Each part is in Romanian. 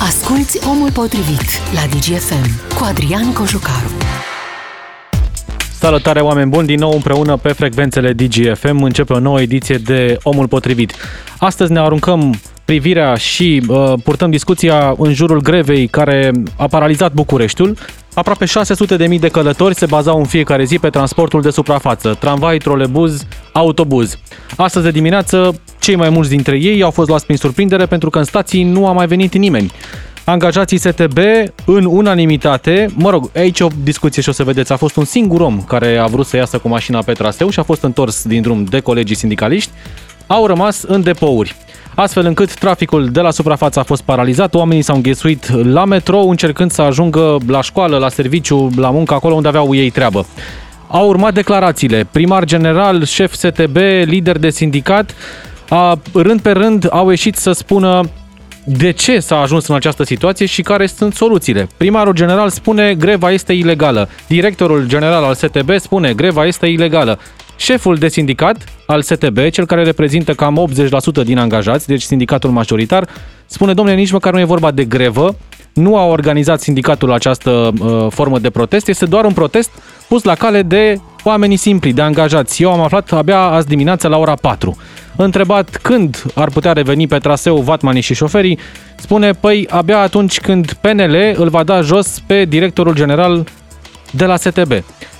Asculți Omul Potrivit la DGFM cu Adrian Cojucaru. Salutare oameni buni, din nou împreună pe frecvențele DGFM începe o nouă ediție de Omul Potrivit. Astăzi ne aruncăm privirea și uh, purtăm discuția în jurul grevei care a paralizat Bucureștiul. Aproape 600.000 de călători se bazau în fiecare zi pe transportul de suprafață, tramvai, trolebuz, autobuz. Astăzi de dimineață, cei mai mulți dintre ei au fost luați prin surprindere pentru că în stații nu a mai venit nimeni. Angajații STB, în unanimitate, mă rog, aici o discuție și o să vedeți, a fost un singur om care a vrut să iasă cu mașina pe traseu și a fost întors din drum de colegii sindicaliști, au rămas în depouri astfel încât traficul de la suprafață a fost paralizat, oamenii s-au înghesuit la metrou încercând să ajungă la școală, la serviciu, la muncă, acolo unde aveau ei treabă. Au urmat declarațiile. Primar general, șef STB, lider de sindicat, a, rând pe rând au ieșit să spună de ce s-a ajuns în această situație și care sunt soluțiile. Primarul general spune greva este ilegală. Directorul general al STB spune greva este ilegală. Șeful de sindicat al STB, cel care reprezintă cam 80% din angajați, deci sindicatul majoritar, spune, domnule, nici măcar nu e vorba de grevă, nu a organizat sindicatul această uh, formă de protest, este doar un protest pus la cale de oamenii simpli, de angajați. Eu am aflat abia azi dimineața la ora 4. Întrebat când ar putea reveni pe traseu vatmanii și șoferii, spune, păi abia atunci când PNL îl va da jos pe directorul general de la STB.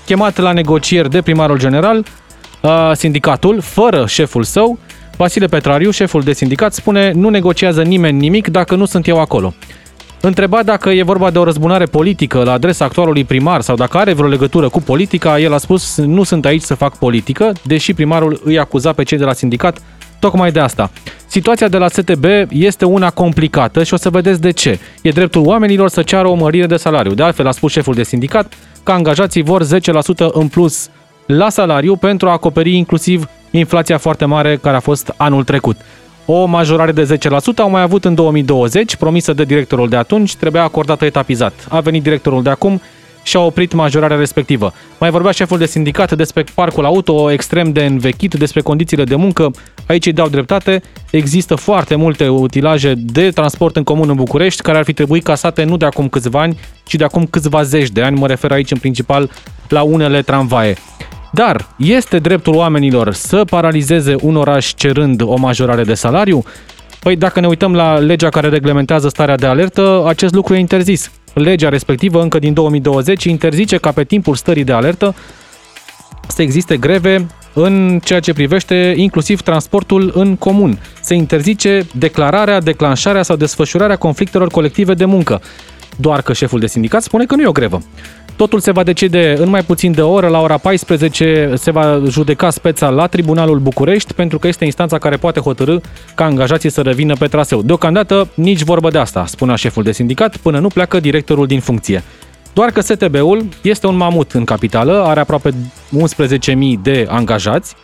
Chemat la negocieri de primarul general, sindicatul, fără șeful său, Vasile Petrariu, șeful de sindicat, spune nu negociază nimeni nimic dacă nu sunt eu acolo. Întrebat dacă e vorba de o răzbunare politică la adresa actualului primar sau dacă are vreo legătură cu politica, el a spus nu sunt aici să fac politică, deși primarul îi acuza pe cei de la sindicat tocmai de asta. Situația de la STB este una complicată și o să vedeți de ce. E dreptul oamenilor să ceară o mărire de salariu. De altfel, a spus șeful de sindicat că angajații vor 10% în plus la salariu pentru a acoperi inclusiv inflația foarte mare care a fost anul trecut. O majorare de 10% au mai avut în 2020, promisă de directorul de atunci, trebuia acordată etapizat. A venit directorul de acum și a oprit majorarea respectivă. Mai vorbea șeful de sindicat despre parcul auto extrem de învechit, despre condițiile de muncă. Aici îi dau dreptate. Există foarte multe utilaje de transport în comun în București care ar fi trebuit casate nu de acum câțiva ani, ci de acum câțiva zeci de ani. Mă refer aici în principal la unele tramvaie. Dar este dreptul oamenilor să paralizeze un oraș cerând o majorare de salariu? Păi dacă ne uităm la legea care reglementează starea de alertă, acest lucru e interzis. Legea respectivă, încă din 2020, interzice ca pe timpul stării de alertă să existe greve în ceea ce privește inclusiv transportul în comun. Se interzice declararea, declanșarea sau desfășurarea conflictelor colective de muncă. Doar că șeful de sindicat spune că nu e o grevă. Totul se va decide în mai puțin de o oră, la ora 14 se va judeca speța la Tribunalul București, pentru că este instanța care poate hotărâ ca angajații să revină pe traseu. Deocamdată nici vorbă de asta, spunea șeful de sindicat, până nu pleacă directorul din funcție. Doar că STB-ul este un mamut în capitală, are aproape 11.000 de angajați.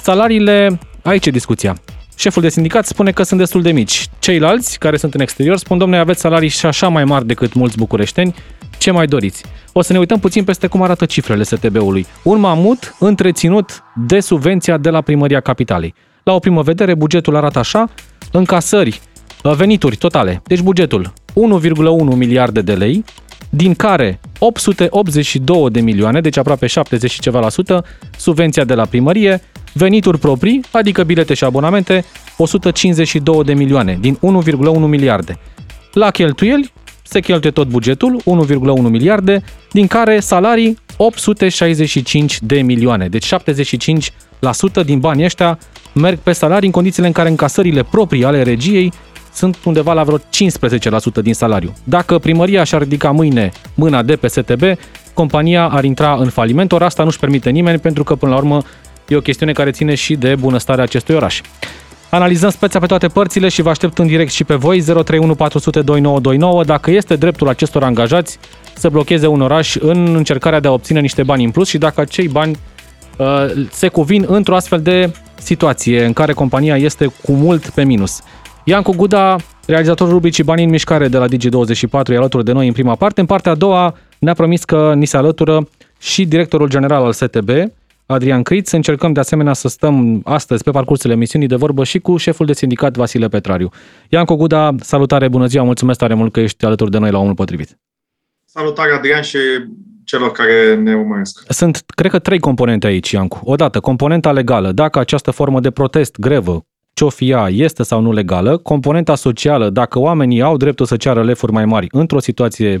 Salariile, aici e discuția. Șeful de sindicat spune că sunt destul de mici. Ceilalți, care sunt în exterior, spun, domnule, aveți salarii și așa mai mari decât mulți bucureșteni, ce mai doriți? O să ne uităm puțin peste cum arată cifrele STB-ului. Un mamut întreținut de subvenția de la Primăria Capitalei. La o primă vedere, bugetul arată așa, încasări, venituri totale, deci bugetul 1,1 miliarde de lei, din care 882 de milioane, deci aproape 70 și ceva la sută, subvenția de la primărie, venituri proprii, adică bilete și abonamente, 152 de milioane, din 1,1 miliarde. La cheltuieli, se cheltuie tot bugetul, 1,1 miliarde, din care salarii 865 de milioane. Deci 75% din banii ăștia merg pe salarii în condițiile în care încasările proprii ale regiei sunt undeva la vreo 15% din salariu. Dacă primăria și-ar ridica mâine mâna de pe STB, compania ar intra în faliment, ori asta nu-și permite nimeni pentru că, până la urmă, e o chestiune care ține și de bunăstarea acestui oraș. Analizăm speța pe toate părțile și vă aștept în direct și pe voi 031 400 2929 dacă este dreptul acestor angajați să blocheze un oraș în încercarea de a obține niște bani în plus și dacă acei bani uh, se cuvin într-o astfel de situație în care compania este cu mult pe minus. Iancu Guda, realizatorul rubricii Banii în mișcare de la Digi24, e alături de noi în prima parte. În partea a doua ne-a promis că ni se alătură și directorul general al STB, Adrian Criț. Încercăm de asemenea să stăm astăzi pe parcursul emisiunii de vorbă și cu șeful de sindicat Vasile Petrariu. Ianco Guda, salutare, bună ziua, mulțumesc tare mult că ești alături de noi la omul potrivit. Salutare, Adrian, și celor care ne urmăresc. Sunt, cred că, trei componente aici, Iancu. Odată, componenta legală. Dacă această formă de protest, grevă, ce-o fi ea, este sau nu legală. Componenta socială, dacă oamenii au dreptul să ceară lefuri mai mari într-o situație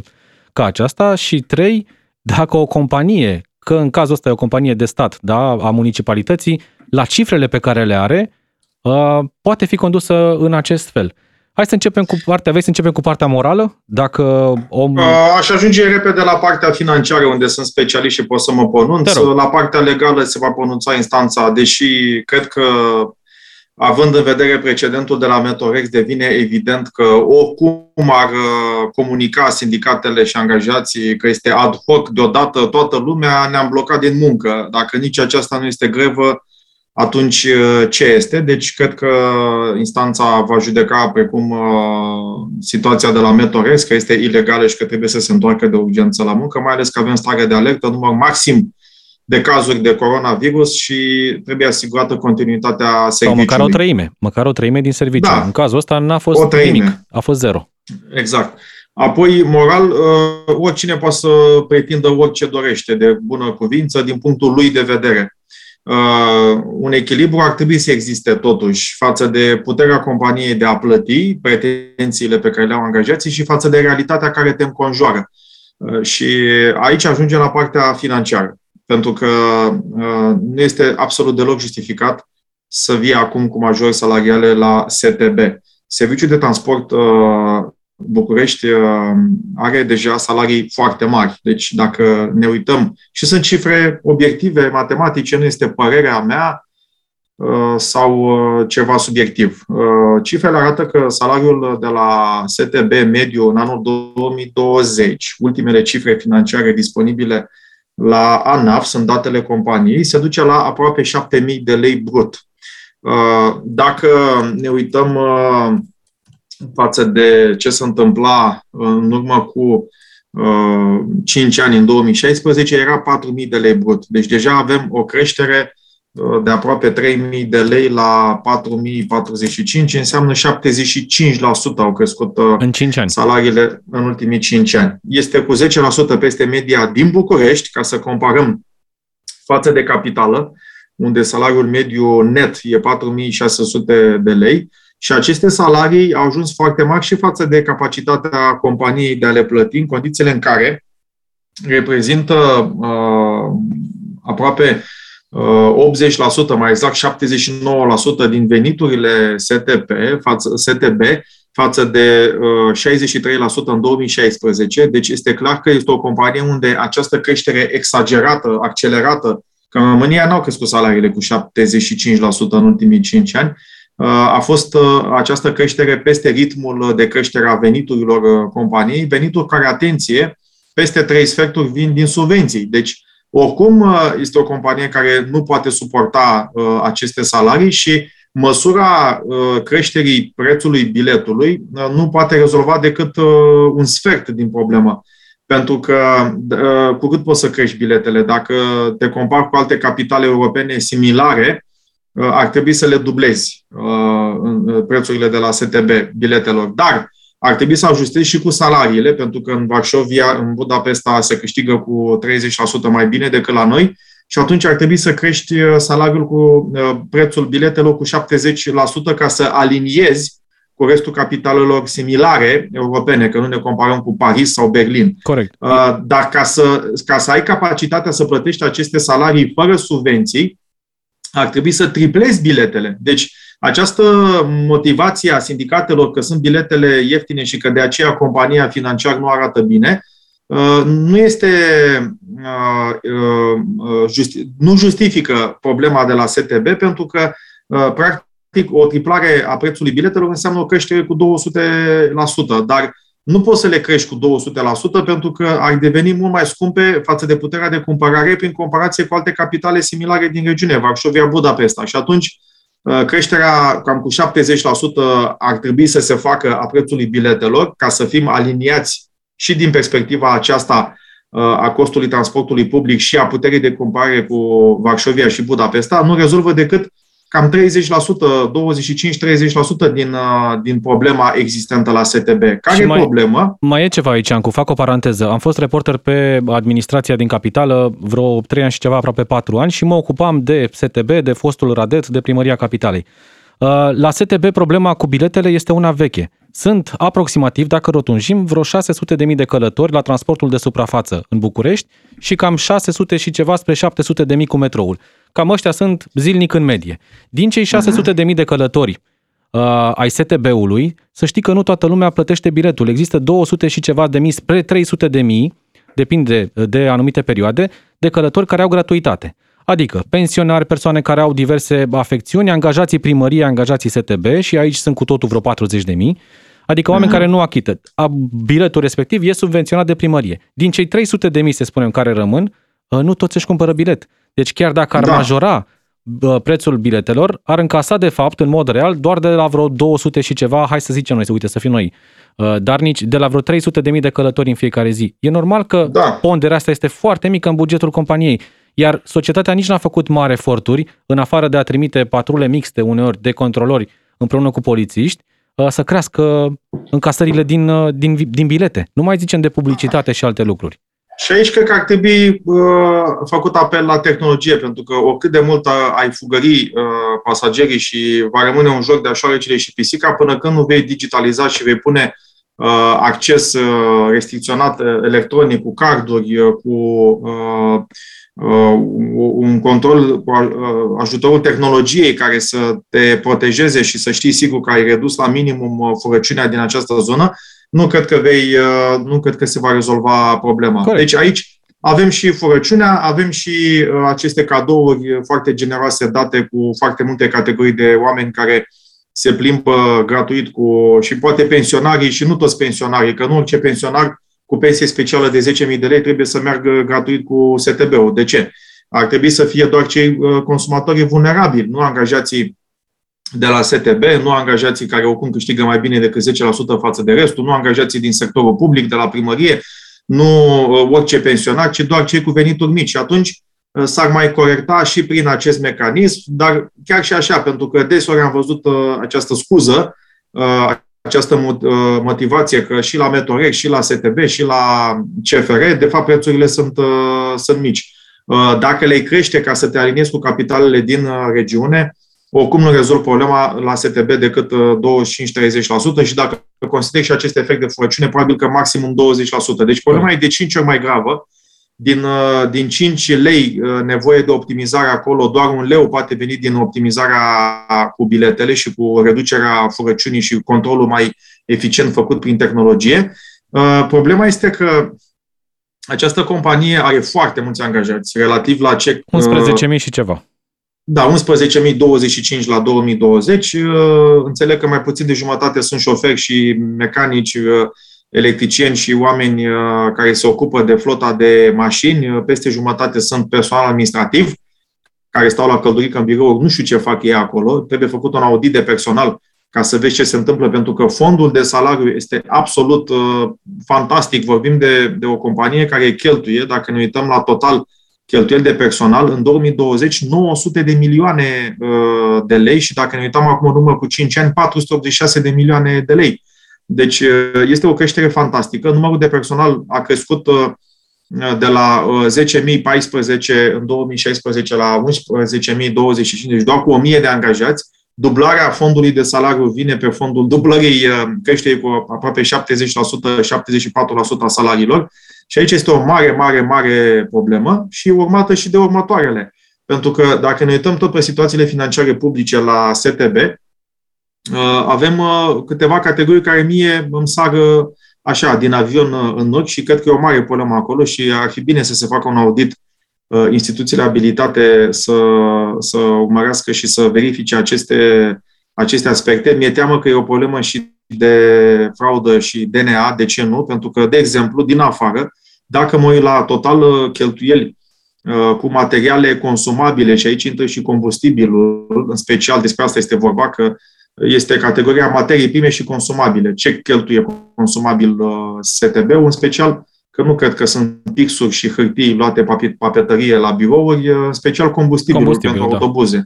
ca aceasta. Și trei, dacă o companie, că în cazul ăsta e o companie de stat, da, a municipalității, la cifrele pe care le are, uh, poate fi condusă în acest fel. Hai să începem cu partea, vei să începem cu partea morală? Dacă om... Aș ajunge repede la partea financiară, unde sunt specialiști și pot să mă pronunț. La partea legală se va pronunța instanța, deși cred că având în vedere precedentul de la Metorex, devine evident că oricum ar uh, comunica sindicatele și angajații că este ad hoc deodată toată lumea, ne-am blocat din muncă. Dacă nici aceasta nu este grevă, atunci uh, ce este? Deci cred că instanța va judeca precum uh, situația de la Metorex, că este ilegală și că trebuie să se întoarcă de urgență la muncă, mai ales că avem stare de alertă, număr maxim de cazuri de coronavirus și trebuie asigurată continuitatea serviciului. Sau măcar o treime, măcar o treime din serviciu. Da. În cazul ăsta n-a fost o treime. nimic, a fost zero. Exact. Apoi, moral, uh, oricine poate să pretindă orice dorește de bună cuvință din punctul lui de vedere. Uh, un echilibru ar trebui să existe totuși față de puterea companiei de a plăti pretențiile pe care le au angajații și față de realitatea care te înconjoară. Uh, și aici ajungem la partea financiară pentru că uh, nu este absolut deloc justificat să vii acum cu majori salariale la STB. Serviciul de transport uh, București uh, are deja salarii foarte mari. Deci dacă ne uităm, și sunt cifre obiective, matematice, nu este părerea mea sau ceva subiectiv. Cifrele arată că salariul de la STB mediu în anul 2020, ultimele cifre financiare disponibile la ANAF, sunt datele companiei, se duce la aproape 7.000 de lei brut. Uh, dacă ne uităm uh, față de ce se întâmpla în urmă cu 5 uh, ani, în 2016, era 4.000 de lei brut. Deci deja avem o creștere de aproape 3.000 de lei la 4.045, înseamnă 75% au crescut uh, în 5 ani. salariile în ultimii 5 ani. Este cu 10% peste media din București, ca să comparăm față de capitală, unde salariul mediu net e 4.600 de lei și aceste salarii au ajuns foarte mari și față de capacitatea companiei de a le plăti în condițiile în care reprezintă uh, aproape 80%, mai exact 79% din veniturile STP, față, STB față de 63% în 2016. Deci este clar că este o companie unde această creștere exagerată, accelerată, că în România nu au crescut salariile cu 75% în ultimii 5 ani, a fost această creștere peste ritmul de creștere a veniturilor companiei, venituri care, atenție, peste trei sferturi vin din subvenții. Deci, oricum, uh, este o companie care nu poate suporta uh, aceste salarii și măsura uh, creșterii prețului biletului nu poate rezolva decât un sfert din problemă. Pentru că cu cât poți să crești biletele, dacă te compari cu alte capitale europene similare, ar trebui să le dublezi prețurile de la STB biletelor. Dar ar trebui să ajustezi și cu salariile, pentru că în Varșovia, în Budapesta, se câștigă cu 30% mai bine decât la noi și atunci ar trebui să crești uh, salariul cu uh, prețul biletelor cu 70% ca să aliniezi cu restul capitalelor similare europene, că nu ne comparăm cu Paris sau Berlin. Corect. Uh, dar ca să, ca să ai capacitatea să plătești aceste salarii fără subvenții, ar trebui să triplezi biletele. Deci, această motivație a sindicatelor că sunt biletele ieftine și că de aceea compania financiară nu arată bine, uh, nu este uh, uh, nu justifică problema de la STB pentru că practic o triplare a prețului biletelor înseamnă o creștere cu 200%, dar nu poți să le crești cu 200% pentru că ar deveni mult mai scumpe față de puterea de cumpărare prin comparație cu alte capitale similare din regiune, Varșovia, Budapesta. Și atunci Uh, creșterea cam cu 70% ar trebui să se facă a prețului biletelor ca să fim aliniați și din perspectiva aceasta a costului transportului public și a puterii de cumpărare cu Varșovia și Budapesta. Nu rezolvă decât cam 30%, 25-30% din, uh, din problema existentă la STB. Care și e mai, problema? Mai e ceva aici, Ancu, fac o paranteză. Am fost reporter pe administrația din capitală vreo 3 ani și ceva, aproape 4 ani și mă ocupam de STB, de fostul Radet, de primăria capitalei. Uh, la STB problema cu biletele este una veche. Sunt aproximativ, dacă rotunjim, vreo 600.000 de călători la transportul de suprafață în București și cam 600 și ceva spre 700.000 cu metroul. Cam ăștia sunt zilnic în medie. Din cei 600.000 de călători uh, ai STB-ului, să știi că nu toată lumea plătește biletul. Există 200 și ceva de mii spre 300 de mii, depinde de anumite perioade, de călători care au gratuitate. Adică pensionari, persoane care au diverse afecțiuni, angajații primăriei, angajații STB și aici sunt cu totul vreo 40 de mii, adică oameni uh-huh. care nu achită. Biletul respectiv e subvenționat de primărie. Din cei 300 de mii, să spunem, care rămân, ă, nu toți își cumpără bilet. Deci chiar dacă ar da. majora prețul biletelor, ar încasa de fapt, în mod real, doar de la vreo 200 și ceva, hai să zicem noi, să uite, să fim noi, ă, dar nici de la vreo 300 de mii de călători în fiecare zi. E normal că da. ponderea asta este foarte mică în bugetul companiei. Iar societatea nici n-a făcut mari eforturi, în afară de a trimite patrule mixte uneori de controlori împreună cu polițiști, uh, să crească încasările din, uh, din, din bilete. Nu mai zicem de publicitate și alte lucruri. Și aici cred că ar trebui uh, făcut apel la tehnologie, pentru că oricât de mult ai fugări uh, pasagerii și va rămâne un joc de așoarecele și pisica, până când nu vei digitaliza și vei pune uh, acces uh, restricționat electronic cu carduri, uh, cu uh, Uh, un control cu uh, ajutorul tehnologiei care să te protejeze și să știi sigur că ai redus la minimum uh, furăciunea din această zonă, nu cred că, vei, nu cred că se va rezolva problema. Corect. Deci aici avem și furăciunea, avem și aceste cadouri foarte generoase date cu foarte multe categorii de oameni care se plimbă gratuit cu, și poate pensionarii și nu toți pensionarii, că nu orice pensionar cu pensie specială de 10.000 de lei trebuie să meargă gratuit cu STB-ul. De ce? Ar trebui să fie doar cei uh, consumatori vulnerabili, nu angajații de la STB, nu angajații care oricum câștigă mai bine decât 10% față de restul, nu angajații din sectorul public, de la primărie, nu uh, orice pensionar, ci doar cei cu venituri mici. Și atunci uh, s-ar mai corecta și prin acest mecanism, dar chiar și așa, pentru că deseori am văzut această scuză, această uh, motivație că și la Metorex, și la STB, și la CFR, de fapt, prețurile sunt, uh, sunt mici. Uh, dacă le crește ca să te aliniezi cu capitalele din regiune, oricum nu rezolv problema la STB decât 25-30% și dacă consideri și acest efect de furăciune, probabil că maximum 20%. Deci problema e de 5 ori mai gravă din, uh, din 5 lei uh, nevoie de optimizare acolo, doar un leu poate veni din optimizarea cu biletele și cu reducerea furăciunii și controlul mai eficient făcut prin tehnologie. Uh, problema este că această companie are foarte mulți angajați, relativ la ce... 11.000 și ceva. Da, 11.025 la 2020. Înțeleg că mai puțin de jumătate sunt șoferi și mecanici electricieni și oameni uh, care se ocupă de flota de mașini, uh, peste jumătate sunt personal administrativ, care stau la căldurică în birou, nu știu ce fac ei acolo, trebuie făcut un audit de personal ca să vezi ce se întâmplă, pentru că fondul de salariu este absolut uh, fantastic. Vorbim de, de o companie care cheltuie, dacă ne uităm la total cheltuieli de personal, în 2020 900 de milioane uh, de lei și dacă ne uităm acum în urmă cu 5 ani, 486 de milioane de lei. Deci este o creștere fantastică. Numărul de personal a crescut de la 10.014 în 2016 la 11.025, deci doar cu 1.000 de angajați. Dublarea fondului de salariu vine pe fondul dublării creșterii cu aproape 70%, 74% a salariilor. Și aici este o mare, mare, mare problemă și urmată și de următoarele. Pentru că dacă ne uităm tot pe situațiile financiare publice la STB, Uh, avem uh, câteva categorii care mie îmi sară așa, din avion uh, în ochi și cred că e o mare problemă acolo și ar fi bine să se facă un audit instituțiile abilitate să, să urmărească și să verifice aceste, aceste aspecte. Mi-e teamă că e o problemă și de fraudă și DNA, de ce nu? Pentru că, de exemplu, din afară, dacă mă uit la total cheltuieli cu materiale consumabile și aici intră și combustibilul, în special despre asta este vorba, că este categoria materii prime și consumabile. Ce cheltuie consumabil uh, STB, în special că nu cred că sunt pixuri și hârtii luate papetărie la birouri, în special combustibilul Combustibil, pentru da. autobuze.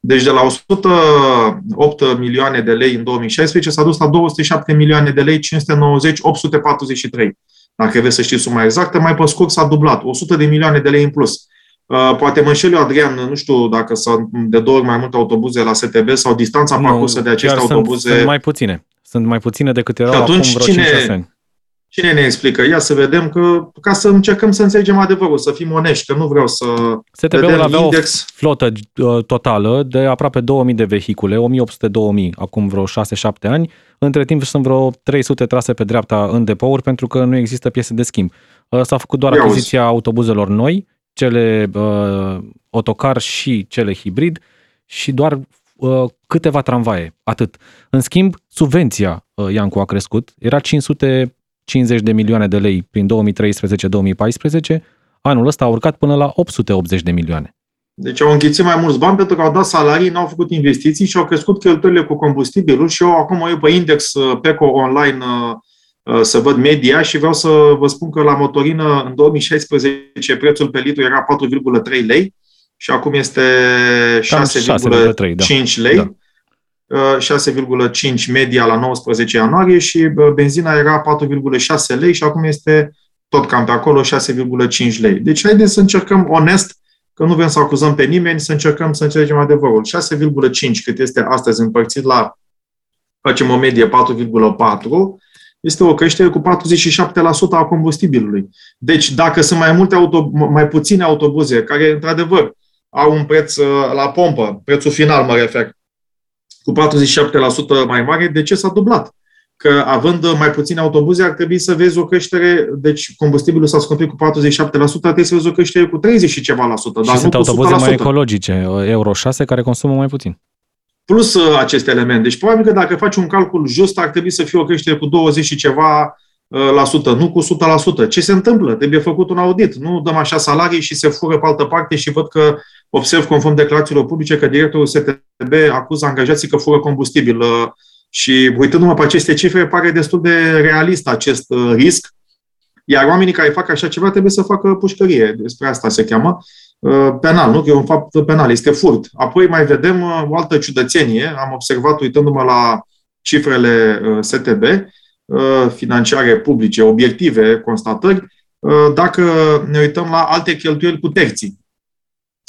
Deci de la 108 milioane de lei în 2016 s-a dus la 207 milioane de lei, 590, 843. Dacă vreți să știți suma exactă, mai pe scurt s-a dublat, 100 de milioane de lei în plus. Uh, poate mă înșel eu, Adrian, nu știu dacă sunt de două ori mai multe autobuze la STB sau distanța nu, parcursă de aceste autobuze. Sunt, sunt mai puține. Sunt mai puține decât erau acum vreo cine, 5 ani. Cine ne explică? Ia să vedem că, ca să încercăm să înțelegem adevărul, să fim onești, că nu vreau să STB-ul avea index. o flotă uh, totală de aproape 2000 de vehicule, 1800-2000, acum vreo 6-7 ani. Între timp sunt vreo 300 trase pe dreapta în depouri pentru că nu există piese de schimb. Uh, s-a făcut doar Ia achiziția auzi. autobuzelor noi, cele uh, otocar și cele hibrid și doar uh, câteva tramvaie, atât. În schimb, subvenția uh, Iancu a crescut, era 500 50 de milioane de lei prin 2013-2014, anul ăsta a urcat până la 880 de milioane. Deci au înghițit mai mulți bani pentru că au dat salarii, n-au făcut investiții și au crescut cheltuielile cu combustibilul și eu acum eu pe index uh, PECO online uh, uh, să văd media și vreau să vă spun că la motorină în 2016 prețul pe litru era 4,3 lei și acum este 6,5 da. lei. Da. 6,5 media la 19 ianuarie și benzina era 4,6 lei și acum este tot cam pe acolo 6,5 lei. Deci haideți să încercăm onest, că nu vrem să acuzăm pe nimeni, să încercăm să înțelegem adevărul. 6,5 cât este astăzi împărțit la, facem o medie 4,4, este o creștere cu 47% a combustibilului. Deci dacă sunt mai multe auto, mai puține autobuze care într-adevăr au un preț uh, la pompă, prețul final mă refer, cu 47% mai mare, de ce s-a dublat? Că având mai puține autobuze, ar trebui să vezi o creștere, deci combustibilul s-a scumpit cu 47%, ar trebui să vezi o creștere cu 30 și ceva la sută. Dar și sunt autobuze mai ecologice, Euro 6, care consumă mai puțin. Plus uh, acest element. Deci probabil că dacă faci un calcul just, ar trebui să fie o creștere cu 20 și ceva uh, la sută, nu cu 100%. Ce se întâmplă? Trebuie făcut un audit. Nu dăm așa salarii și se fură pe altă parte și văd că observ conform declarațiilor publice că directorul STB acuză angajații că fură combustibil uh, și uitându-mă pe aceste cifre, pare destul de realist acest uh, risc, iar oamenii care fac așa ceva trebuie să facă pușcărie, despre asta se cheamă, uh, penal, nu? Că e un fapt penal, este furt. Apoi mai vedem o altă ciudățenie, am observat uitându-mă la cifrele STB, financiare publice, obiective, constatări, dacă ne uităm la alte cheltuieli cu terții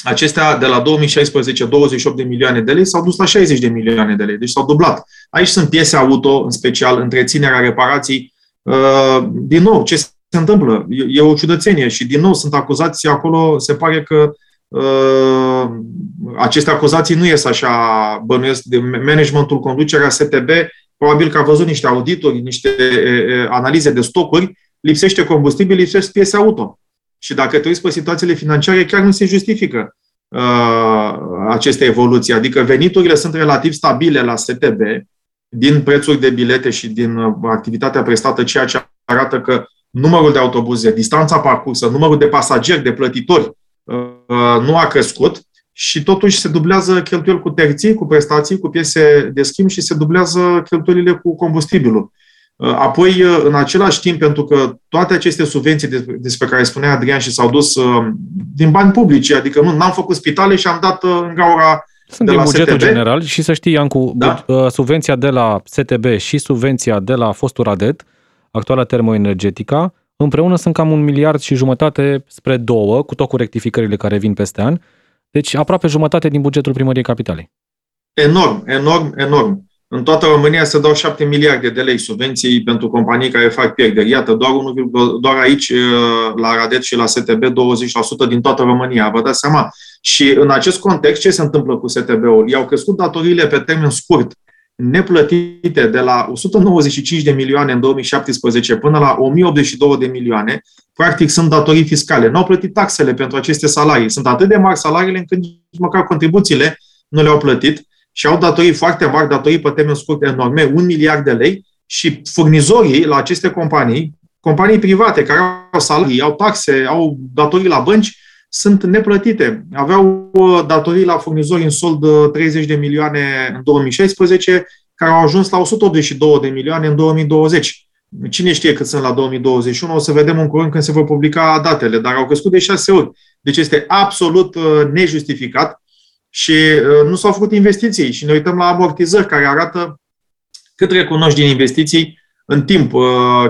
acestea de la 2016 28 de milioane de lei s-au dus la 60 de milioane de lei, deci s-au dublat. Aici sunt piese auto, în special întreținerea, reparații. Uh, din nou, ce se întâmplă? E o ciudățenie și din nou sunt acuzații acolo, se pare că uh, aceste acuzații nu ies așa, bănuiesc, de managementul conducerea STB, probabil că a văzut niște audituri, niște analize de stocuri, lipsește combustibil, lipsește piese auto. Și dacă te uiți pe situațiile financiare, chiar nu se justifică uh, aceste evoluții. Adică veniturile sunt relativ stabile la STB din prețuri de bilete și din uh, activitatea prestată, ceea ce arată că numărul de autobuze, distanța parcursă, numărul de pasageri, de plătitori uh, nu a crescut și totuși se dublează cheltuieli cu terții, cu prestații, cu piese de schimb și se dublează cheltuielile cu combustibilul. Uh, apoi, uh, în același timp, pentru că toate aceste subvenții despre care spunea Adrian și s-au dus uh, din bani publici, adică nu am făcut spitale și am dat în gaura sunt de din la bugetul STB. general și să știi, Iancu, da? subvenția de la STB și subvenția de la fostul Radet, actuala termoenergetica, împreună sunt cam un miliard și jumătate spre două, cu tot cu rectificările care vin peste an. Deci aproape jumătate din bugetul primăriei capitalei. Enorm, enorm, enorm. În toată România se dau 7 miliarde de lei subvenții pentru companii care fac pierderi. Iată, doar, 1, doar aici, uh, la Radet și la STB, 20% din toată România. Vă dați seama. Și în acest context, ce se întâmplă cu STB-ul? I-au crescut datoriile pe termen scurt, neplătite de la 195 de milioane în 2017 până la 1082 de milioane, practic sunt datorii fiscale. Nu au plătit taxele pentru aceste salarii. Sunt atât de mari salariile încât nici măcar contribuțiile nu le-au plătit și au datorii foarte mari, datorii pe termen scurt enorme, un miliard de lei și furnizorii la aceste companii, companii private care au salarii, au taxe, au datorii la bănci, sunt neplătite. Aveau uh, datorii la furnizori în sold 30 de milioane în 2016, care au ajuns la 182 de milioane în 2020. Cine știe cât sunt la 2021, o să vedem în curând când se vor publica datele, dar au crescut de șase ori. Deci este absolut nejustificat și nu s-au făcut investiții. Și ne uităm la amortizări care arată cât recunoști din investiții în timp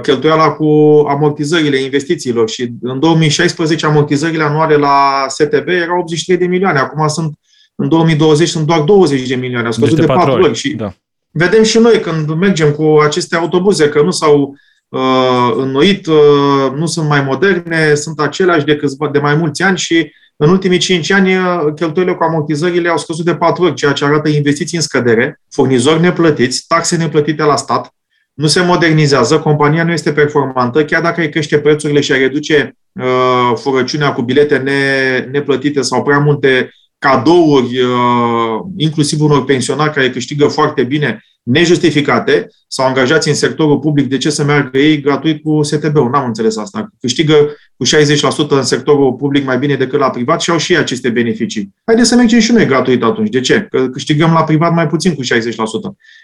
cheltuiala cu amortizările investițiilor și în 2016 amortizările anuale la STB erau 83 de milioane, acum sunt în 2020 sunt doar 20 de milioane, au scăzut de 4 ori. Și da. vedem și noi când mergem cu aceste autobuze că nu s-au uh, înnoit, uh, nu sunt mai moderne, sunt aceleași de, câțiva, de mai mulți ani și în ultimii 5 ani uh, cheltuielile cu amortizările au scăzut de 4 ori, ceea ce arată investiții în scădere, furnizori neplătiți, taxe neplătite la stat, nu se modernizează, compania nu este performantă, chiar dacă îi crește prețurile și ai reduce uh, furăciunea cu bilete ne, neplătite sau prea multe cadouri, uh, inclusiv unor pensionari care câștigă foarte bine, nejustificate, sau angajați în sectorul public, de ce să meargă ei gratuit cu STB-ul? N-am înțeles asta. Câștigă cu 60% în sectorul public mai bine decât la privat și au și ei aceste beneficii. Haideți să mergem și noi gratuit atunci. De ce? Că câștigăm la privat mai puțin cu 60%.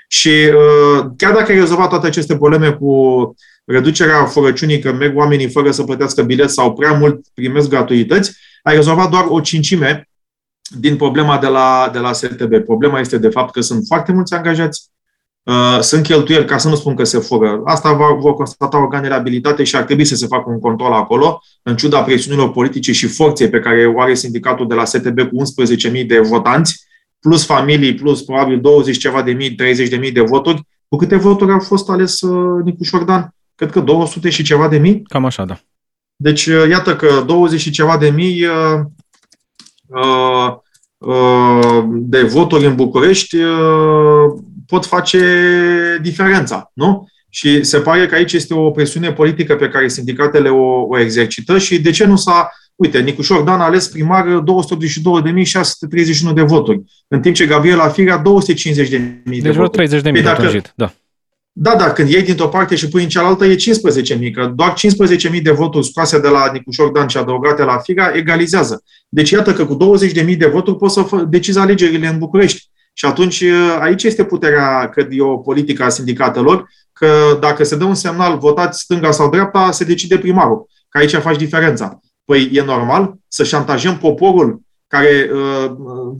Și uh, chiar dacă ai rezolvat toate aceste probleme cu reducerea furăciunii, că merg oamenii fără să plătească bilet sau prea mult primesc gratuități, ai rezolvat doar o cincime din problema de la, de la STB. Problema este de fapt că sunt foarte mulți angajați, uh, sunt cheltuieli, ca să nu spun că se fură. Asta va, vor constata organele abilitate și ar trebui să se facă un control acolo, în ciuda presiunilor politice și forței pe care o are sindicatul de la STB cu 11.000 de votanți, plus familii, plus probabil 20 ceva de mii, 30 de mii de voturi. Cu câte voturi au fost ales uh, Nicuș Șordan? Cred că 200 și ceva de mii? Cam așa, da. Deci, uh, iată că 20 și ceva de mii uh, Uh, uh, de voturi în București uh, pot face diferența, nu? Și se pare că aici este o presiune politică pe care sindicatele o, o exercită și de ce nu s-a... Uite, Nicușor Dan a ales primar 282.631 de voturi, în timp ce Gabriela Firea 250.000 de deci voturi. Deci vreo 30.000 păi de da. Da, da, când iei dintr-o parte și pui în cealaltă e 15.000, că doar 15.000 de voturi scoase de la Nicușor Dan și adăugate la Figa egalizează. Deci iată că cu 20.000 de voturi poți să decizi alegerile în București. Și atunci aici este puterea, cred eu, politică a sindicatelor, că dacă se dă un semnal votați stânga sau dreapta, se decide primarul. Că aici faci diferența. Păi e normal să șantajăm poporul care uh,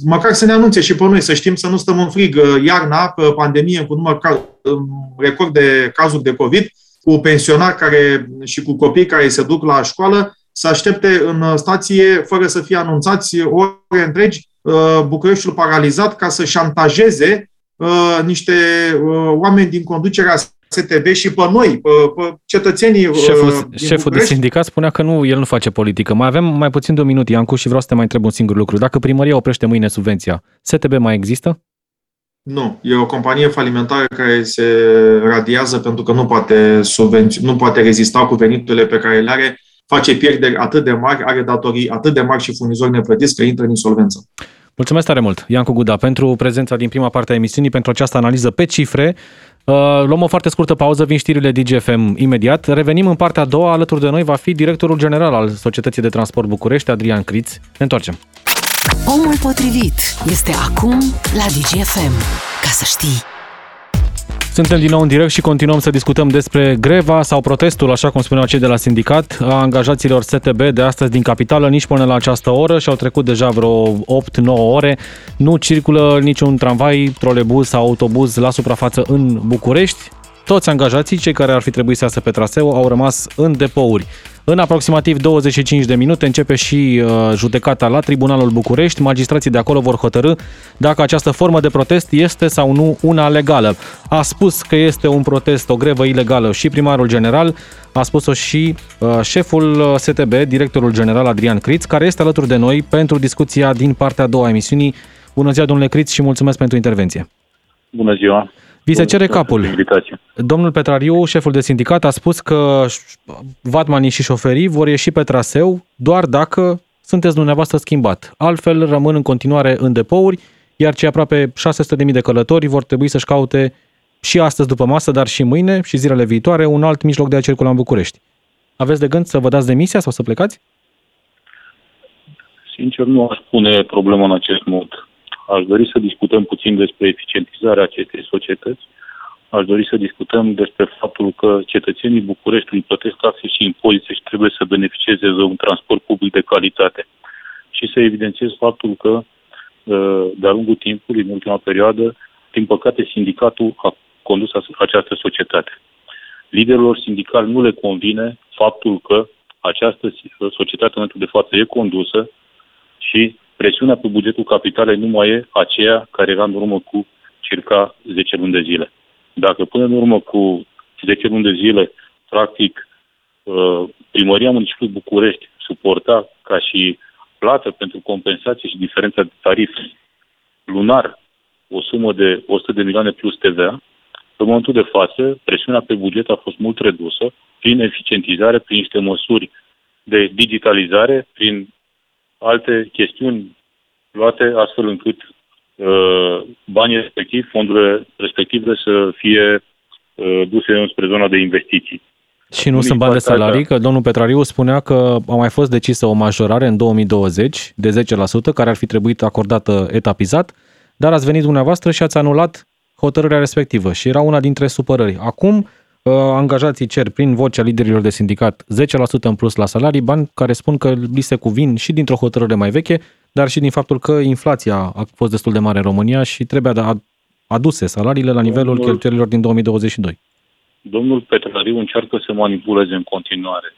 măcar să ne anunțe și pe noi, să știm să nu stăm în frig uh, iarna, pe pandemie, cu număr record de cazuri de COVID, cu pensionari care, și cu copii care se duc la școală, să aștepte în stație, fără să fie anunțați ore întregi, uh, Bucureștiul paralizat ca să șantajeze niște oameni din conducerea STB și pe noi, pe, pe cetățenii uh, Șeful, șeful de sindicat spunea că nu, el nu face politică. Mai avem mai puțin de un minut, Iancu, și vreau să te mai întreb un singur lucru. Dacă primăria oprește mâine subvenția, STB mai există? Nu, e o companie falimentară care se radiază pentru că nu poate, subvenți- nu poate rezista cu veniturile pe care le are, face pierderi atât de mari, are datorii atât de mari și furnizori neplătiți că intră în insolvență. Mulțumesc tare mult, Iancu Guda, pentru prezența din prima parte a emisiunii, pentru această analiză pe cifre. Uh, luăm o foarte scurtă pauză, vin știrile DGFM imediat. Revenim în partea a doua, alături de noi va fi directorul general al Societății de Transport București, Adrian Criț. Ne întoarcem. Omul potrivit este acum la DGFM. Ca să știi. Suntem din nou în direct și continuăm să discutăm despre greva sau protestul, așa cum spuneau cei de la sindicat, a angajaților STB de astăzi din capitală, nici până la această oră și au trecut deja vreo 8-9 ore. Nu circulă niciun tramvai, trolebuz sau autobuz la suprafață în București. Toți angajații, cei care ar fi trebuit să iasă pe traseu, au rămas în depouri. În aproximativ 25 de minute începe și uh, judecata la Tribunalul București. Magistrații de acolo vor hotărâ dacă această formă de protest este sau nu una legală. A spus că este un protest, o grevă ilegală și primarul general, a spus-o și uh, șeful uh, STB, directorul general Adrian Criț, care este alături de noi pentru discuția din partea a doua a emisiunii. Bună ziua, domnule Criț, și mulțumesc pentru intervenție. Bună ziua! Vi se cere capul. Domnul Petrariu, șeful de sindicat, a spus că vatmanii și șoferii vor ieși pe traseu doar dacă sunteți dumneavoastră schimbat. Altfel rămân în continuare în depouri, iar cei aproape 600.000 de călători vor trebui să-și caute și astăzi după masă, dar și mâine și zilele viitoare un alt mijloc de a circula în București. Aveți de gând să vă dați demisia sau să plecați? Sincer, nu aș pune problema în acest mod aș dori să discutăm puțin despre eficientizarea acestei societăți, aș dori să discutăm despre faptul că cetățenii Bucureștiului plătesc taxe și impozite și trebuie să beneficieze de un transport public de calitate. Și să evidențiez faptul că, uh, de-a lungul timpului, în ultima perioadă, din păcate, sindicatul a condus această societate. Liderilor sindicali nu le convine faptul că această societate în momentul de față e condusă și presiunea pe bugetul capitalei nu mai e aceea care era în urmă cu circa 10 luni de zile. Dacă până în urmă cu 10 luni de zile, practic, uh, primăria municipiului București suporta ca și plată pentru compensație și diferența de tarif lunar o sumă de 100 de milioane plus TVA, în momentul de față, presiunea pe buget a fost mult redusă prin eficientizare, prin niște măsuri de digitalizare, prin alte chestiuni luate astfel încât uh, banii respectivi, fondurile respective să fie uh, duse spre zona de investiții. Și nu sunt bani de salarii, că domnul Petrariu spunea că a mai fost decisă o majorare în 2020 de 10%, care ar fi trebuit acordată etapizat, dar ați venit dumneavoastră și ați anulat hotărârea respectivă și era una dintre supărări. Acum, uh, angajații cer prin vocea liderilor de sindicat 10% în plus la salarii, bani care spun că li se cuvin și dintr-o hotărâre mai veche, dar și din faptul că inflația a fost destul de mare în România și trebuie aduse salariile la nivelul domnul, cheltuielilor din 2022. Domnul Petrariu încearcă să manipuleze în continuare.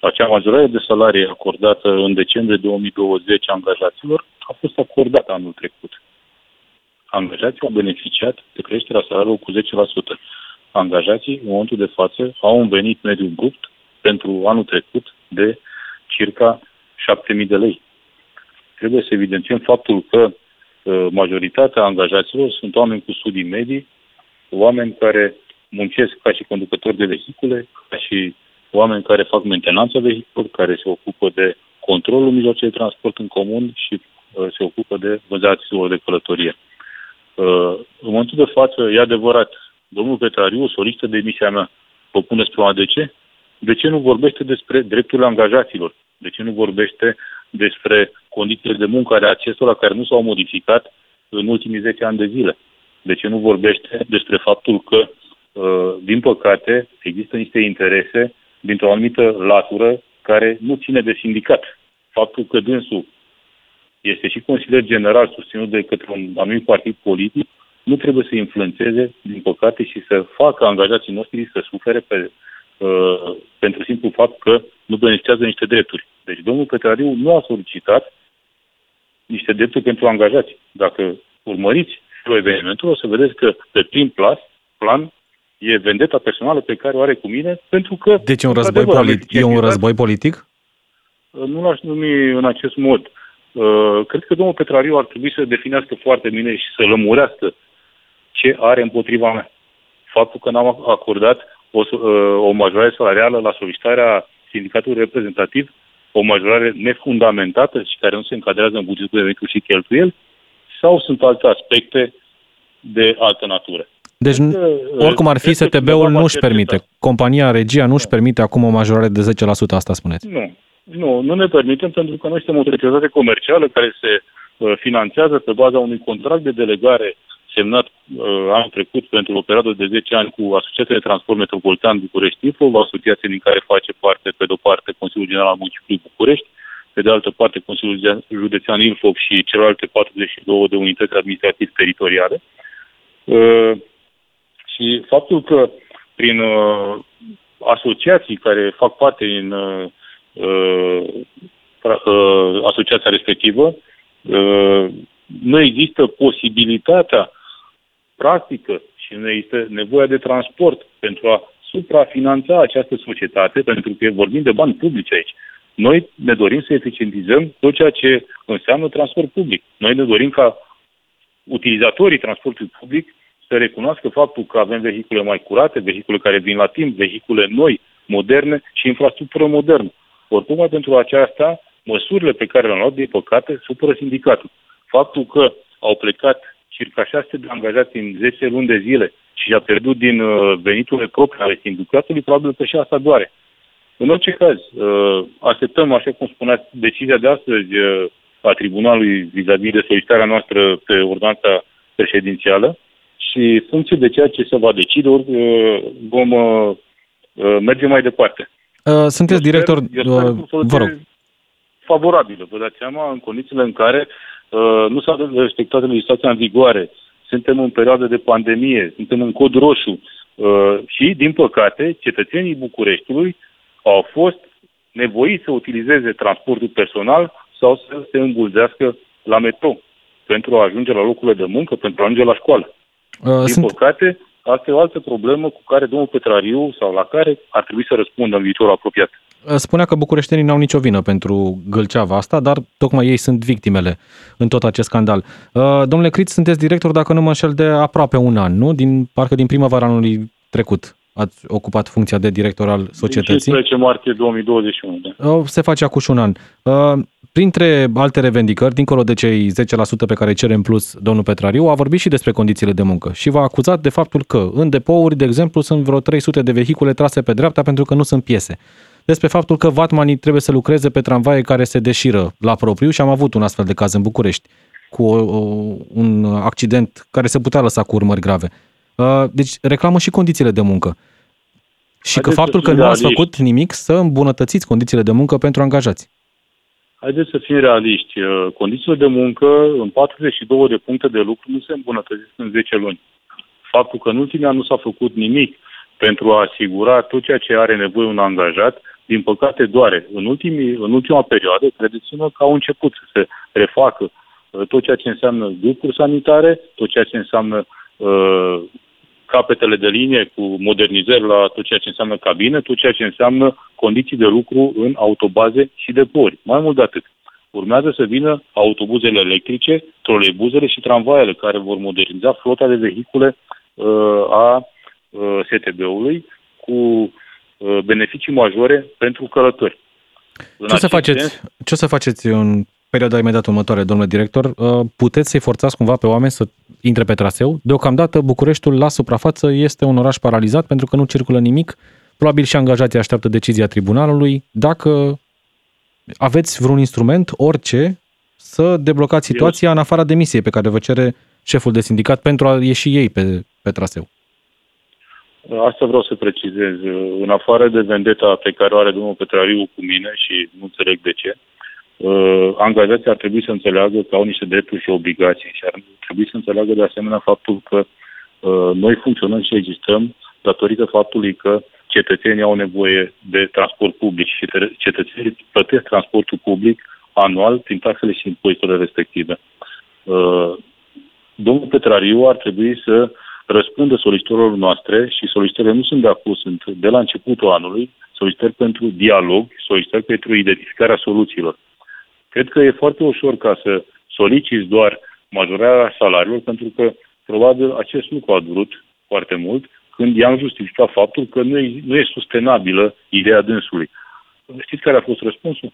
Acea majorare de salarii acordată în decembrie 2020 angajaților a fost acordată anul trecut angajații au beneficiat de creșterea salariului cu 10%. Angajații, în momentul de față, au un venit mediu brut pentru anul trecut de circa 7.000 de lei. Trebuie să evidențiem faptul că uh, majoritatea angajaților sunt oameni cu studii medii, oameni care muncesc ca și conducători de vehicule, ca și oameni care fac mentenanța vehiculelor, care se ocupă de controlul mijloacelor de transport în comun și uh, se ocupă de vânzarea de călătorie. Uh, în momentul de față, e adevărat, domnul Petrariu solicită demisia mea. Vă puneți problema de ce? De ce nu vorbește despre drepturile angajaților? De ce nu vorbește despre condițiile de muncă ale acestora care nu s-au modificat în ultimii 10 ani de zile? De ce nu vorbește despre faptul că, uh, din păcate, există niște interese dintr-o anumită latură care nu ține de sindicat? Faptul că dânsul este și consilier general susținut de către un anumit partid politic, nu trebuie să influențeze, din păcate, și să facă angajații noștri să sufere pe, uh, pentru simplu fapt că nu beneficiază niște drepturi. Deci domnul Petrariu nu a solicitat niște drepturi pentru angajați. Dacă urmăriți evenimentul, o să vedeți că pe prim plas, plan e vendeta personală pe care o are cu mine, pentru că... Deci e un război, politic, e un război politic? Nu l-aș numi în acest mod. Uh, cred că domnul Petrariu ar trebui să definească foarte bine și să lămurească ce are împotriva mea. Faptul că n-am acordat o, uh, o majorare salarială la solicitarea sindicatului reprezentativ, o majorare nefundamentată și care nu se încadrează în bugetul de venituri și cheltuieli, sau sunt alte aspecte de altă natură. Deci, că, oricum ar fi, STB-ul nu își permite, compania Regia nu își permite acum o majorare de 10%, asta spuneți. Nu, nu, nu ne permitem pentru că noi suntem o societate comercială care se uh, finanțează pe baza unui contract de delegare semnat uh, anul trecut pentru o perioadă de 10 ani cu Asociația de Transport Metropolitan București Info, o asociație din care face parte, pe de-o parte, Consiliul General al Municipiului București, pe de altă parte, Consiliul Județean Ilfov și celelalte 42 de unități administrative teritoriale. Uh, și faptul că prin uh, asociații care fac parte din uh, uh, uh, asociația respectivă, uh, nu există posibilitatea practică și nu există nevoia de transport pentru a suprafinanța această societate, pentru că vorbim de bani publici aici. Noi ne dorim să eficientizăm tot ceea ce înseamnă transport public. Noi ne dorim ca utilizatorii transportului public să recunoască faptul că avem vehicule mai curate, vehicule care vin la timp, vehicule noi, moderne și infrastructură modernă. Oricum, pentru aceasta, măsurile pe care le-am luat, de păcate, supără sindicatul. Faptul că au plecat circa 600 de angajați în 10 luni de zile și a pierdut din uh, veniturile proprii ale sindicatului, probabil că și asta doare. În orice caz, uh, așteptăm, așa cum spuneați, decizia de astăzi a tribunalului vis-a-vis de solicitarea noastră pe ordonanța președințială și funcție de ceea ce se va decide, ori vom merge mai departe. Sunteți eu director, sper, eu vă rog. Favorabilă, vă dați seama, în condițiile în care nu s-a respectat legislația în vigoare, suntem în perioadă de pandemie, suntem în cod roșu și, din păcate, cetățenii Bucureștiului au fost nevoiți să utilizeze transportul personal sau să se îmbulzească la metro pentru a ajunge la locurile de muncă, pentru a ajunge la școală. Uh, Din sunt... păcate, asta e o altă problemă cu care domnul Petrariu sau la care ar trebui să răspundă în viitorul apropiat. Uh, spunea că bucureștenii n-au nicio vină pentru gâlceava asta, dar tocmai ei sunt victimele în tot acest scandal. Uh, domnule Criț, sunteți director, dacă nu mă înșel, de aproape un an, nu? Din, parcă din primăvara anului trecut ați ocupat funcția de director al societății. 15 martie 2021. Da. Se face acum un an. Printre alte revendicări, dincolo de cei 10% pe care îi cere în plus domnul Petrariu, a vorbit și despre condițiile de muncă și v-a acuzat de faptul că în depouri, de exemplu, sunt vreo 300 de vehicule trase pe dreapta pentru că nu sunt piese. Despre faptul că vatmanii trebuie să lucreze pe tramvaie care se deșiră la propriu și am avut un astfel de caz în București cu o, un accident care se putea lăsa cu urmări grave. Uh, deci reclamă și condițiile de muncă. Și Haideți că faptul că nu ați făcut nimic să îmbunătățiți condițiile de muncă pentru angajați. Haideți să fim realiști. Uh, condițiile de muncă în 42 de puncte de lucru nu se îmbunătățesc în 10 luni. Faptul că în ultimii ani nu s-a făcut nimic pentru a asigura tot ceea ce are nevoie un angajat, din păcate doare. În, ultimii, în ultima perioadă, credeți-mă că au început să se refacă uh, tot ceea ce înseamnă grupuri sanitare, tot ceea ce înseamnă uh, capetele de linie cu modernizări la tot ceea ce înseamnă cabine, tot ceea ce înseamnă condiții de lucru în autobaze și depori. Mai mult de atât, urmează să vină autobuzele electrice, troleibuzele și tramvaiele care vor moderniza flota de vehicule uh, a uh, STB-ului cu uh, beneficii majore pentru călători. ce o, să faceți, sens, ce o să faceți în perioada imediat următoare, domnule director, uh, puteți să-i forțați cumva pe oameni să intre pe traseu? Deocamdată Bucureștiul la suprafață este un oraș paralizat pentru că nu circulă nimic. Probabil și angajații așteaptă decizia tribunalului. Dacă aveți vreun instrument, orice, să deblocați situația în afara demisiei pe care vă cere șeful de sindicat pentru a ieși ei pe, pe traseu. Asta vreau să precizez. În afară de vendeta pe care o are domnul Petrariu cu mine și nu înțeleg de ce, uh, angajații ar trebui să înțeleagă că au niște drepturi și obligații și ar trebui să înțeleagă de asemenea faptul că uh, noi funcționăm și existăm datorită faptului că cetățenii au nevoie de transport public și cetățenii plătesc transportul public anual prin taxele și impozitele respective. Uh, domnul Petrariu ar trebui să răspundă solicitărilor noastre și solicitările nu sunt de acum, sunt de la începutul anului, solicitări pentru dialog, solicitări pentru identificarea soluțiilor. Cred că e foarte ușor ca să soliciți doar majorarea salariilor, pentru că probabil acest lucru a durut foarte mult când i-am justificat faptul că nu e, nu e sustenabilă ideea dânsului. Știți care a fost răspunsul?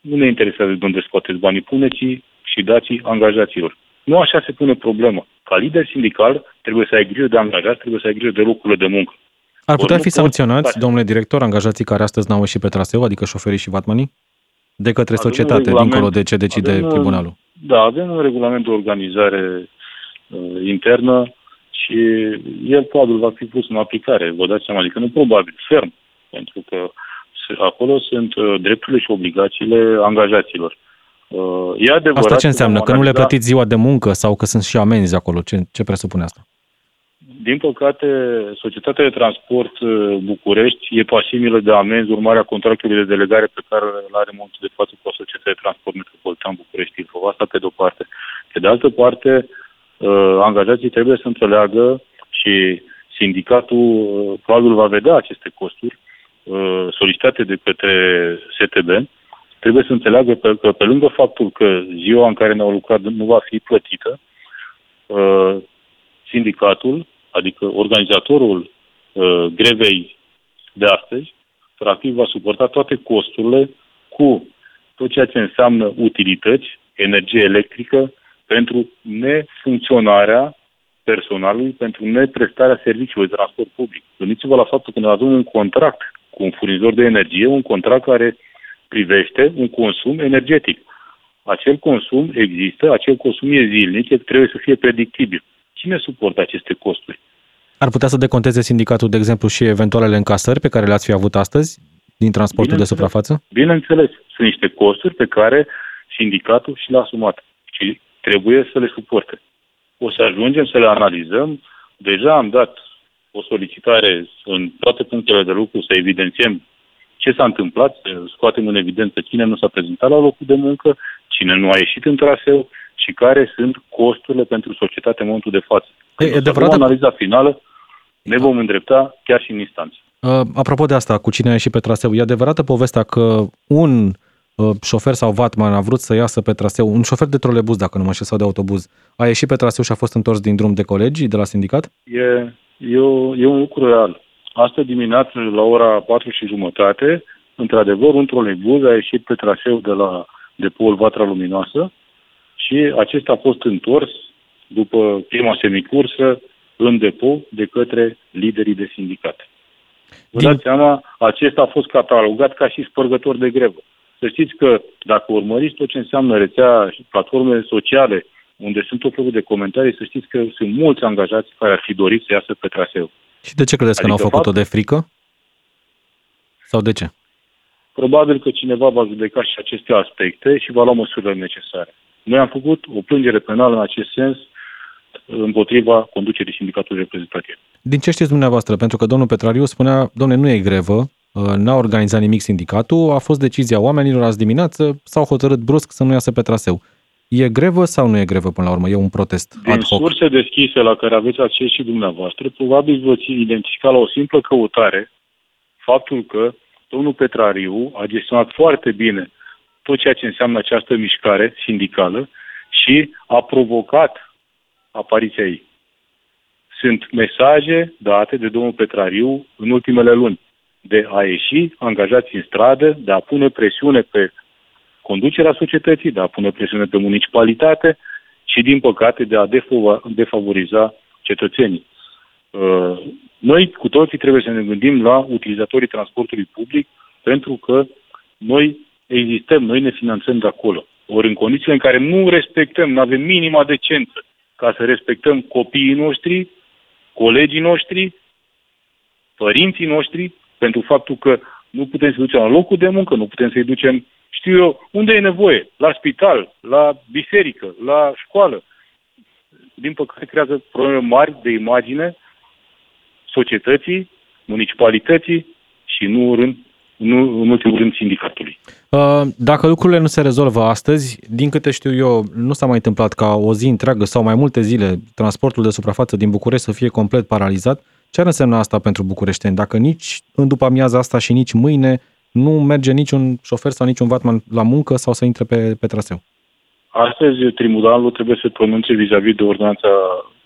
Nu ne interesează de unde scoateți banii, puneți și dați angajaților. Nu așa se pune problema. Ca lider sindical trebuie să ai grijă de angajați, trebuie să ai grijă de locurile de muncă. Ar putea fi sancționați, domnule director, angajații care astăzi n-au ieșit pe traseu, adică șoferii și vatmanii? de către avem societate, dincolo de ce decide avem, tribunalul? Da, avem un regulament de organizare uh, internă și el probabil va fi pus în aplicare, vă dați seama, adică nu probabil, ferm, pentru că acolo sunt uh, drepturile și obligațiile angajaților. Uh, e adevărat asta ce înseamnă? Că nu le plătiți ziua de muncă sau că sunt și amenzi acolo? Ce, ce presupune asta? Din păcate, Societatea de Transport uh, București e pasibilă de amenzi urmarea contractului de delegare pe care îl are momentul de față cu Societatea de Transport Metropolitan București Ilfov. Asta pe de-o parte. Pe de altă parte, uh, angajații trebuie să înțeleagă și sindicatul uh, probabil va vedea aceste costuri solicitate de către STB, trebuie să înțeleagă că pe lângă faptul că ziua în care ne-au lucrat nu va fi plătită, sindicatul adică organizatorul uh, grevei de astăzi, practic va suporta toate costurile cu tot ceea ce înseamnă utilități, energie electrică, pentru nefuncționarea personalului, pentru neprestarea serviciului de transport public. Gândiți-vă la faptul că noi avem un contract cu un furnizor de energie, un contract care privește un consum energetic. Acel consum există, acel consum e zilnic, trebuie să fie predictibil Cine suportă aceste costuri? Ar putea să deconteze sindicatul, de exemplu, și eventualele încasări pe care le-ați fi avut astăzi din transportul de suprafață? Bineînțeles, sunt niște costuri pe care sindicatul și le-a asumat și trebuie să le suporte. O să ajungem să le analizăm. Deja am dat o solicitare în toate punctele de lucru să evidențiem ce s-a întâmplat, să scoatem în evidență cine nu s-a prezentat la locul de muncă, cine nu a ieșit în traseu și care sunt costurile pentru societate în momentul de față. E, adevărat... analiza finală, ne vom îndrepta chiar și în instanță. Uh, apropo de asta, cu cine a ieșit pe traseu, e adevărată povestea că un uh, șofer sau vatman a vrut să iasă pe traseu, un șofer de trolebuz, dacă nu mă știu, sau de autobuz, a ieșit pe traseu și a fost întors din drum de colegii de la sindicat? E, e, o, e un lucru real. Asta dimineață, la ora 4 și jumătate, într-adevăr, un trolebuz a ieșit pe traseu de la depoul Vatra Luminoasă și acesta a fost întors după prima semicursă în depou de către liderii de sindicate. Vă dați seama, acesta a fost catalogat ca și spărgător de grevă. Să știți că dacă urmăriți tot ce înseamnă rețea și platformele sociale, unde sunt tot felul de comentarii, să știți că sunt mulți angajați care ar fi dorit să iasă pe traseu. Și de ce credeți adică că n-au adică făcut-o? De frică? Sau de ce? Probabil că cineva va judeca și aceste aspecte și va lua măsurile necesare. Noi am făcut o plângere penală în acest sens împotriva conducerii sindicatului reprezentativ. Din ce știți dumneavoastră? Pentru că domnul Petrariu spunea, domne, nu e grevă, uh, n-a organizat nimic sindicatul, a fost decizia oamenilor azi dimineață, s-au hotărât brusc să nu iasă pe traseu. E grevă sau nu e grevă până la urmă? E un protest Din ad hoc? surse deschise la care aveți acces și dumneavoastră, probabil vă identifica la o simplă căutare faptul că domnul Petrariu a gestionat foarte bine tot ceea ce înseamnă această mișcare sindicală și a provocat apariția ei. Sunt mesaje date de domnul Petrariu în ultimele luni de a ieși angajați în stradă, de a pune presiune pe conducerea societății, de a pune presiune pe municipalitate și, din păcate, de a defavoriza cetățenii. Uh, noi cu toții trebuie să ne gândim la utilizatorii transportului public pentru că noi existăm, noi ne finanțăm de acolo. Ori în condițiile în care nu respectăm, nu avem minima decență ca să respectăm copiii noștri, colegii noștri, părinții noștri, pentru faptul că nu putem să ducem la locul de muncă, nu putem să-i ducem, știu eu, unde e nevoie, la spital, la biserică, la școală. Din păcate creează probleme mari de imagine societății, municipalității și nu rând nu, în ultimul rând, sindicatului. Uh, dacă lucrurile nu se rezolvă astăzi, din câte știu eu, nu s-a mai întâmplat ca o zi întreagă sau mai multe zile transportul de suprafață din București să fie complet paralizat. Ce ar însemna asta pentru bucureșteni? Dacă nici în după amiaza asta și nici mâine nu merge niciun șofer sau niciun vatman la muncă sau să intre pe, pe traseu? Astăzi, tribunalul trebuie să pronunțe vis-a-vis de ordonanța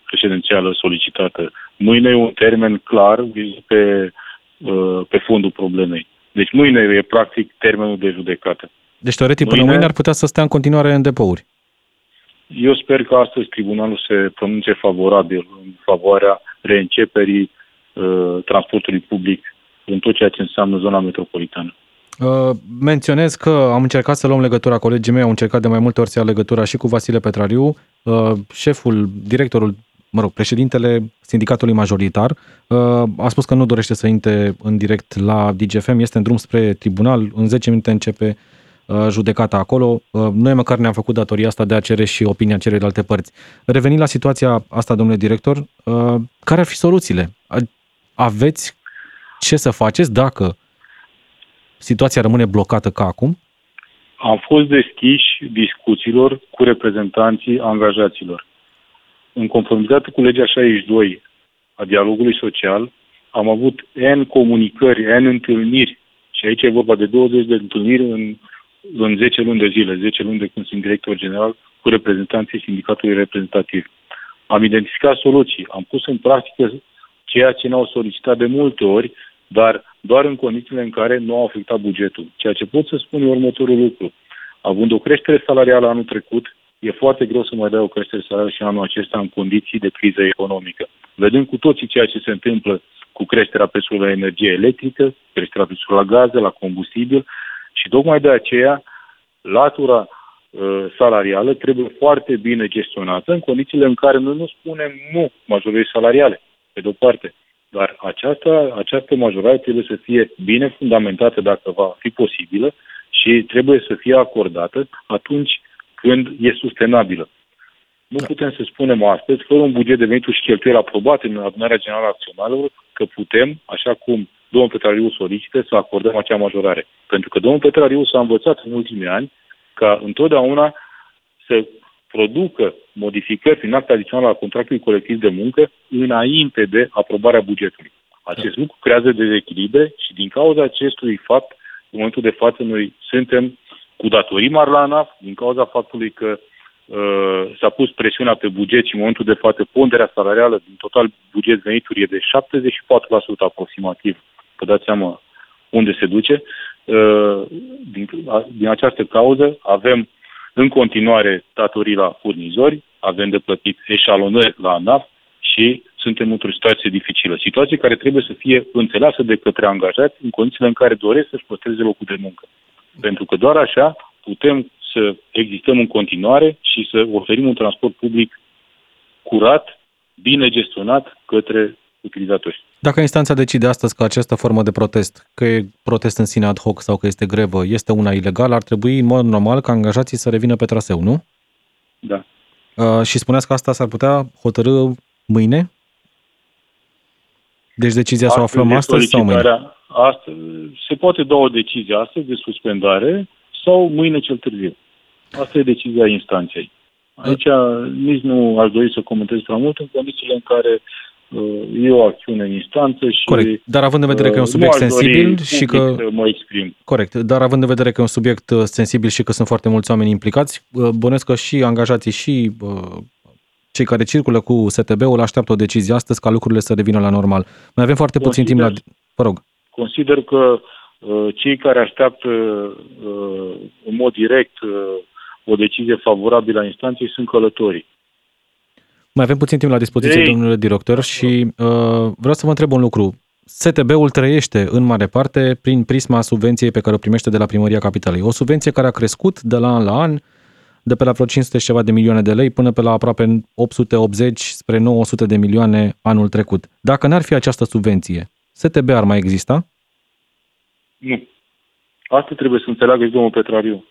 prezidențială solicitată. Mâine e un termen clar pe, uh, pe fondul problemei. Deci mâine e practic termenul de judecată. Deci teoretic mâine, până mâine ar putea să stea în continuare în depouri. Eu sper că astăzi tribunalul se pronunțe favorabil în favoarea reînceperii uh, transportului public în tot ceea ce înseamnă zona metropolitană. Uh, menționez că am încercat să luăm legătura, colegii mei au încercat de mai multe ori să ia legătura și cu Vasile Petrariu, uh, șeful, directorul mă rog, președintele sindicatului majoritar uh, a spus că nu dorește să intre în direct la DGFM, este în drum spre tribunal, în 10 minute începe uh, judecata acolo. Uh, noi măcar ne-am făcut datoria asta de a cere și opinia celelalte părți. Revenind la situația asta, domnule director, care ar fi soluțiile? Aveți ce să faceți dacă situația rămâne blocată ca acum? Am fost deschiși discuțiilor cu reprezentanții angajaților în conformitate cu legea 62 a dialogului social, am avut N comunicări, N întâlniri și aici e vorba de 20 de întâlniri în, în 10 luni de zile, 10 luni de când sunt director general cu reprezentanții sindicatului reprezentativ. Am identificat soluții, am pus în practică ceea ce ne-au solicitat de multe ori, dar doar în condițiile în care nu au afectat bugetul. Ceea ce pot să spun e următorul lucru. Având o creștere salarială anul trecut, e foarte greu să mai dai o creștere salarială și anul acesta în condiții de criză economică. Vedem cu toții ceea ce se întâmplă cu creșterea prețului la energie electrică, creșterea prețului la gaze, la combustibil și tocmai de aceea latura uh, salarială trebuie foarte bine gestionată în condițiile în care noi nu spunem nu majorării salariale, pe de-o parte. Dar această, această majorare trebuie să fie bine fundamentată dacă va fi posibilă și trebuie să fie acordată atunci când e sustenabilă. Nu da. putem să spunem astăzi, fără un buget de venituri și cheltuieli aprobat în adunarea generală a acționarilor, că putem, așa cum domnul Petrariu solicită, să acordăm acea majorare. Pentru că domnul Petrariu s-a învățat în ultimii ani ca întotdeauna să producă modificări prin act adițional al contractului colectiv de muncă înainte de aprobarea bugetului. Acest da. lucru creează dezechilibre și din cauza acestui fapt, în momentul de față, noi suntem cu datorii mari la ANAF, din cauza faptului că uh, s-a pus presiunea pe buget și în momentul de față ponderea salarială din total buget venituri e de 74% aproximativ. Vă dați seama unde se duce. Uh, din, din această cauză avem în continuare datorii la furnizori, avem de plătit eșalonări la ANAF și suntem într-o situație dificilă. Situație care trebuie să fie înțeleasă de către angajați în condițiile în care doresc să-și păstreze locul de muncă. Pentru că doar așa putem să existăm în continuare și să oferim un transport public curat, bine gestionat către utilizatori. Dacă instanța decide astăzi că această formă de protest, că e protest în sine ad hoc sau că este grevă, este una ilegală, ar trebui în mod normal ca angajații să revină pe traseu, nu? Da. Uh, și spuneați că asta s-ar putea hotărâ mâine? Deci decizia să o aflăm astăzi sau mâine? Astăzi, se poate da o decizie astăzi de suspendare sau mâine cel târziu. Asta e decizia instanței. Aici nici nu aș dori să comentez prea mult în condițiile în care uh, e o acțiune în instanță și... Corect, dar având în vedere că e un uh, subiect sensibil și că... mă exprim. Corect, dar având în vedere că e un subiect uh, sensibil și că sunt foarte mulți oameni implicați, bănesc că și angajații și cei care circulă cu STB-ul așteaptă o decizie astăzi ca lucrurile să revină la normal. Mai avem foarte Consider, puțin timp la... Vă rog. Consider că uh, cei care așteaptă uh, în mod direct uh, o decizie favorabilă a instanței sunt călătorii. Mai avem puțin timp la dispoziție, Ei. domnule director, și uh, vreau să vă întreb un lucru. STB-ul trăiește în mare parte prin prisma subvenției pe care o primește de la Primăria Capitalei. O subvenție care a crescut de la an la an, de pe la vreo 500 și ceva de milioane de lei până pe la aproape 880 spre 900 de milioane anul trecut. Dacă n-ar fi această subvenție, STB ar mai exista? Nu. Asta trebuie să înțeleagă și domnul Petrariu.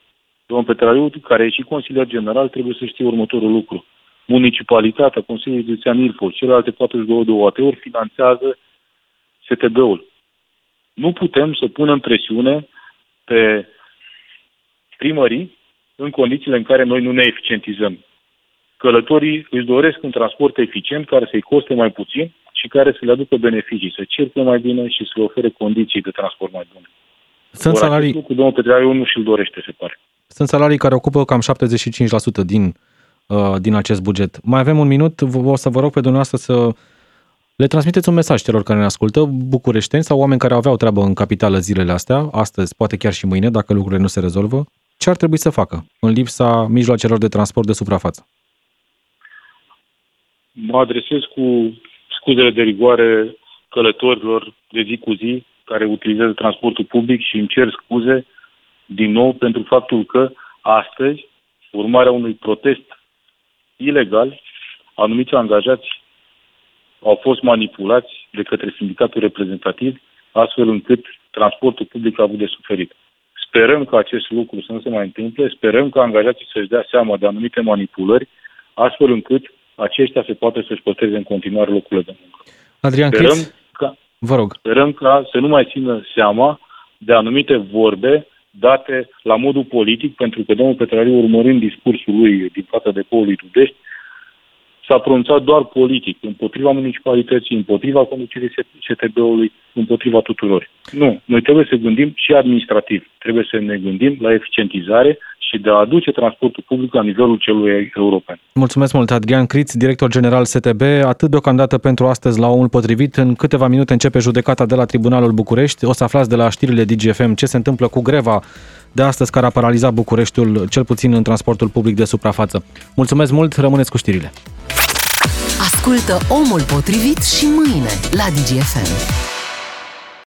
Domnul Petrariu, care e și consilier general, trebuie să știe următorul lucru. Municipalitatea, Consiliul Județean Ilfov, celelalte 42 de OAT-uri finanțează STB-ul. Nu putem să punem presiune pe primării în condițiile în care noi nu ne eficientizăm. Călătorii își doresc un transport eficient care să-i coste mai puțin și care să le aducă beneficii, să circule mai bine și să le ofere condiții de transport mai bune. Sunt Or, salarii... Lucru, domnul Petraiu nu și-l dorește, se pare. Sunt salarii care ocupă cam 75% din, uh, din acest buget. Mai avem un minut, o să vă rog pe dumneavoastră să le transmiteți un mesaj celor care ne ascultă, bucureșteni sau oameni care aveau treabă în capitală zilele astea, astăzi, poate chiar și mâine, dacă lucrurile nu se rezolvă. Ce ar trebui să facă în lipsa mijloacelor de transport de suprafață? Mă adresez cu scuzele de rigoare călătorilor de zi cu zi care utilizează transportul public și îmi cer scuze din nou pentru faptul că astăzi, urmarea unui protest ilegal, anumiți angajați au fost manipulați de către sindicatul reprezentativ, astfel încât transportul public a avut de suferit. Sperăm că acest lucru să nu se mai întâmple, sperăm că angajații să-și dea seama de anumite manipulări, astfel încât aceștia se poate să-și păstreze în continuare locurile de muncă. Adrian sperăm Chris, ca, vă rog. Sperăm ca să nu mai țină seama de anumite vorbe date la modul politic, pentru că domnul Petrariu, urmărind discursul lui din fața de lui Tudești, s-a pronunțat doar politic, împotriva municipalității, împotriva conducerii STB-ului, împotriva tuturor. Nu, noi trebuie să gândim și administrativ. Trebuie să ne gândim la eficientizare și de a aduce transportul public la nivelul celui european. Mulțumesc mult, Adrian Criț, director general STB. Atât deocamdată pentru astăzi la omul potrivit. În câteva minute începe judecata de la Tribunalul București. O să aflați de la știrile DGFM ce se întâmplă cu greva de astăzi care a paralizat Bucureștiul, cel puțin în transportul public de suprafață. Mulțumesc mult, rămâneți cu știrile. Ascultă omul potrivit și mâine la DGFM.